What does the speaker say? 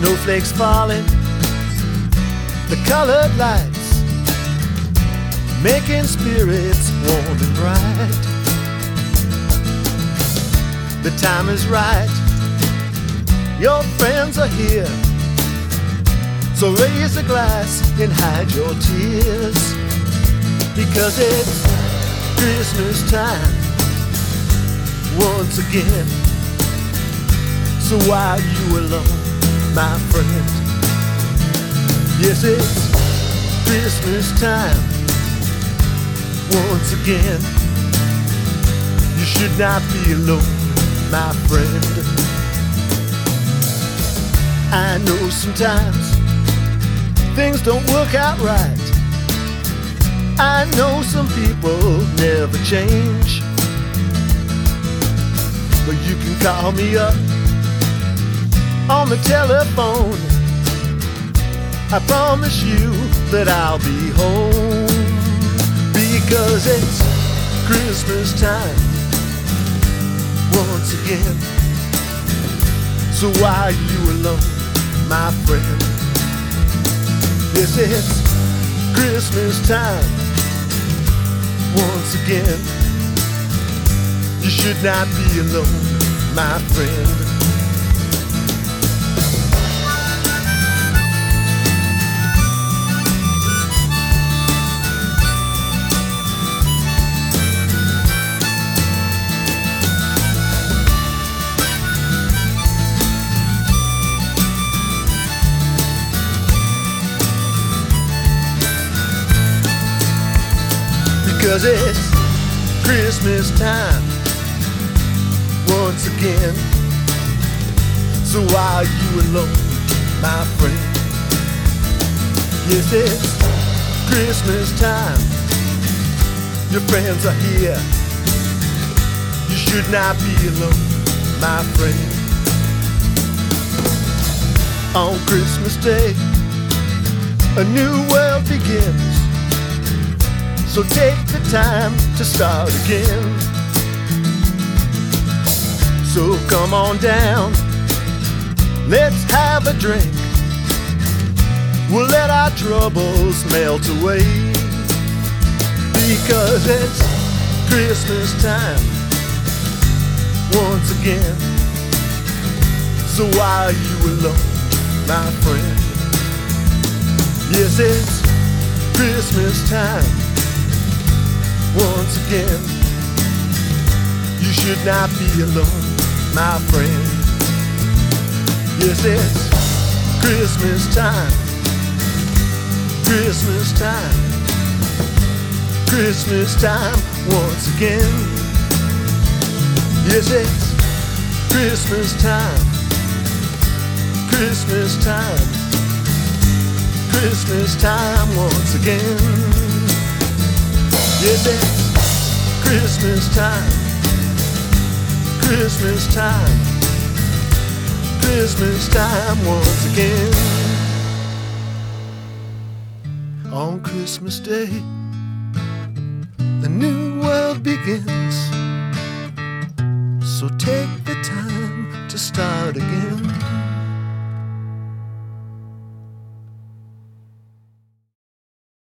snowflakes falling, the colored lights making spirits warm and bright. The time is right, your friends are here. So raise a glass and hide your tears because it's Christmas time once again. So why are you alone, my friend? Yes, it's Christmas time once again. You should not be alone, my friend. I know sometimes things don't work out right. I know some people never change. But you can call me up the telephone. I promise you that I'll be home because it's Christmas time once again. So why are you alone, my friend? Yes, it's Christmas time once again. You should not be alone, my friend. Cause it's Christmas time once again. So why are you alone, my friend? Yes, it's Christmas time. Your friends are here. You should not be alone, my friend. On Christmas Day, a new world begins. So take the time to start again. So come on down, let's have a drink. We'll let our troubles melt away. Because it's Christmas time once again. So why are you alone, my friend? Yes, it's Christmas time once again. You should not be alone, my friend. Yes, it's Christmas time. Christmas time. Christmas time once again. Yes, it's Christmas time. Christmas time. Christmas time once again. Yes, it's Christmas time. Christmas time. Christmas time once again. On Christmas Day, the new world begins. So take the time to start again.